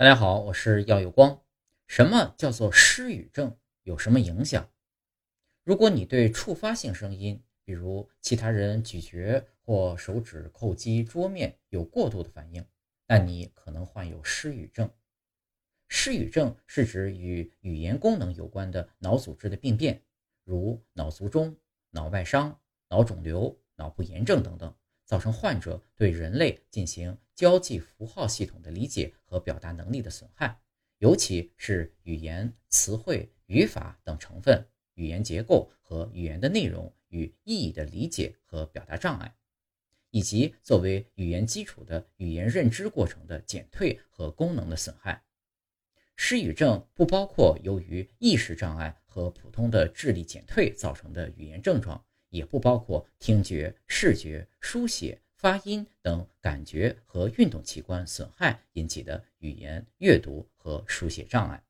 大家好，我是耀有光。什么叫做失语症？有什么影响？如果你对触发性声音，比如其他人咀嚼或手指叩击桌面有过度的反应，那你可能患有失语症。失语症是指与语言功能有关的脑组织的病变，如脑卒中、脑外伤、脑肿瘤、脑部炎症等等。造成患者对人类进行交际符号系统的理解和表达能力的损害，尤其是语言、词汇、语法等成分、语言结构和语言的内容与意义的理解和表达障碍，以及作为语言基础的语言认知过程的减退和功能的损害。失语症不包括由于意识障碍和普通的智力减退造成的语言症状。也不包括听觉、视觉、书写、发音等感觉和运动器官损害引起的语言、阅读和书写障碍。